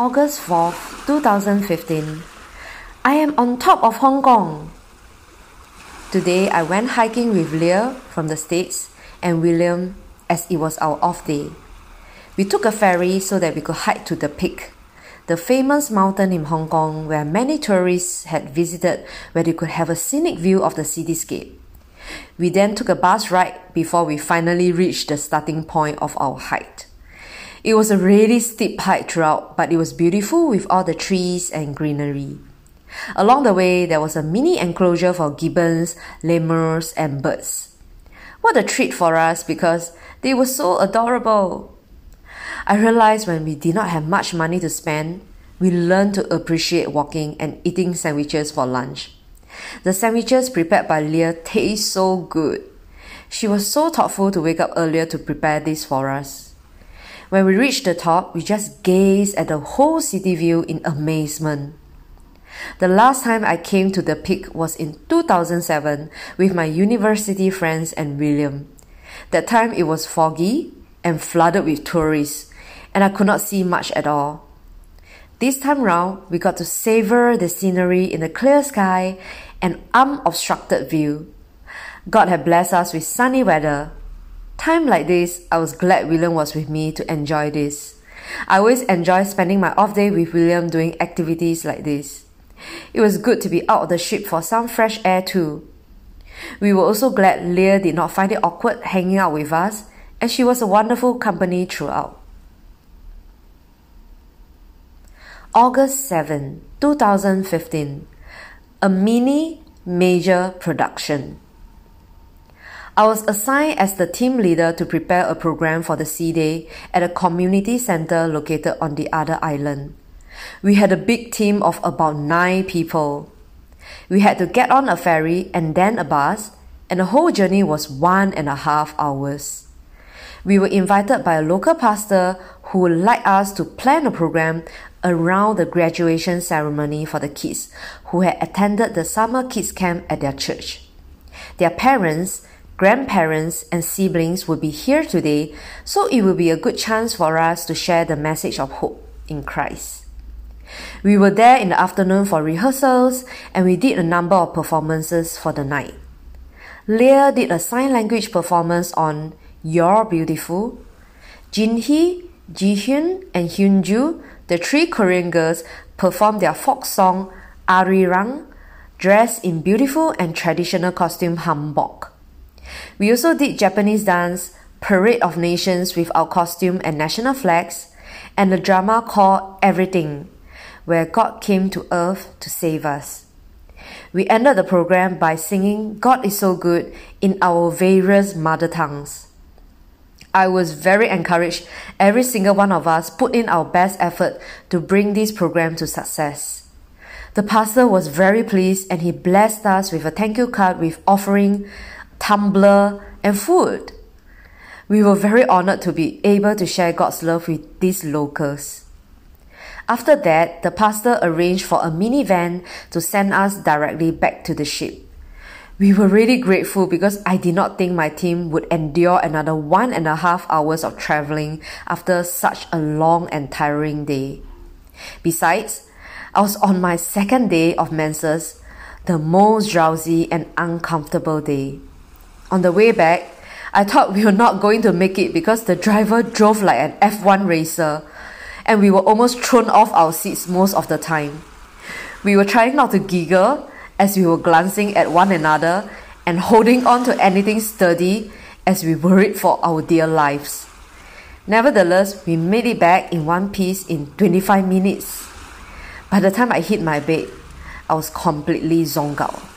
August 4th, 2015. I am on top of Hong Kong. Today I went hiking with Leah from the States and William as it was our off day. We took a ferry so that we could hike to the peak, the famous mountain in Hong Kong where many tourists had visited where they could have a scenic view of the cityscape. We then took a bus ride before we finally reached the starting point of our hike. It was a really steep hike throughout, but it was beautiful with all the trees and greenery. Along the way, there was a mini enclosure for gibbons, lemurs, and birds. What a treat for us because they were so adorable. I realized when we did not have much money to spend, we learned to appreciate walking and eating sandwiches for lunch. The sandwiches prepared by Leah taste so good. She was so thoughtful to wake up earlier to prepare this for us. When we reached the top, we just gazed at the whole city view in amazement. The last time I came to the peak was in 2007 with my university friends and William. That time it was foggy and flooded with tourists, and I could not see much at all. This time round, we got to savor the scenery in the clear sky and unobstructed view. God had blessed us with sunny weather, Time like this, I was glad William was with me to enjoy this. I always enjoy spending my off day with William doing activities like this. It was good to be out of the ship for some fresh air too. We were also glad Leah did not find it awkward hanging out with us, and she was a wonderful company throughout. August 7, 2015. A mini major production. I was assigned as the team leader to prepare a program for the Sea Day at a community center located on the other island. We had a big team of about nine people. We had to get on a ferry and then a bus, and the whole journey was one and a half hours. We were invited by a local pastor who would like us to plan a program around the graduation ceremony for the kids who had attended the summer kids camp at their church. Their parents grandparents, and siblings will be here today, so it will be a good chance for us to share the message of hope in Christ. We were there in the afternoon for rehearsals and we did a number of performances for the night. Leah did a sign language performance on You're Beautiful. Jinhee, Jihyun, and Hyunju, the three Korean girls, performed their folk song Arirang, dressed in beautiful and traditional costume hanbok. We also did Japanese dance, Parade of Nations with our costume and national flags, and the drama called Everything, where God came to earth to save us. We ended the program by singing God is so good in our various mother tongues. I was very encouraged. Every single one of us put in our best effort to bring this program to success. The pastor was very pleased and he blessed us with a thank you card with offering tumbler, and food. We were very honored to be able to share God's love with these locals. After that, the pastor arranged for a minivan to send us directly back to the ship. We were really grateful because I did not think my team would endure another one and a half hours of traveling after such a long and tiring day. Besides, I was on my second day of menses, the most drowsy and uncomfortable day. On the way back, I thought we were not going to make it because the driver drove like an F1 racer and we were almost thrown off our seats most of the time. We were trying not to giggle as we were glancing at one another and holding on to anything sturdy as we worried for our dear lives. Nevertheless, we made it back in one piece in 25 minutes. By the time I hit my bed, I was completely zoned out.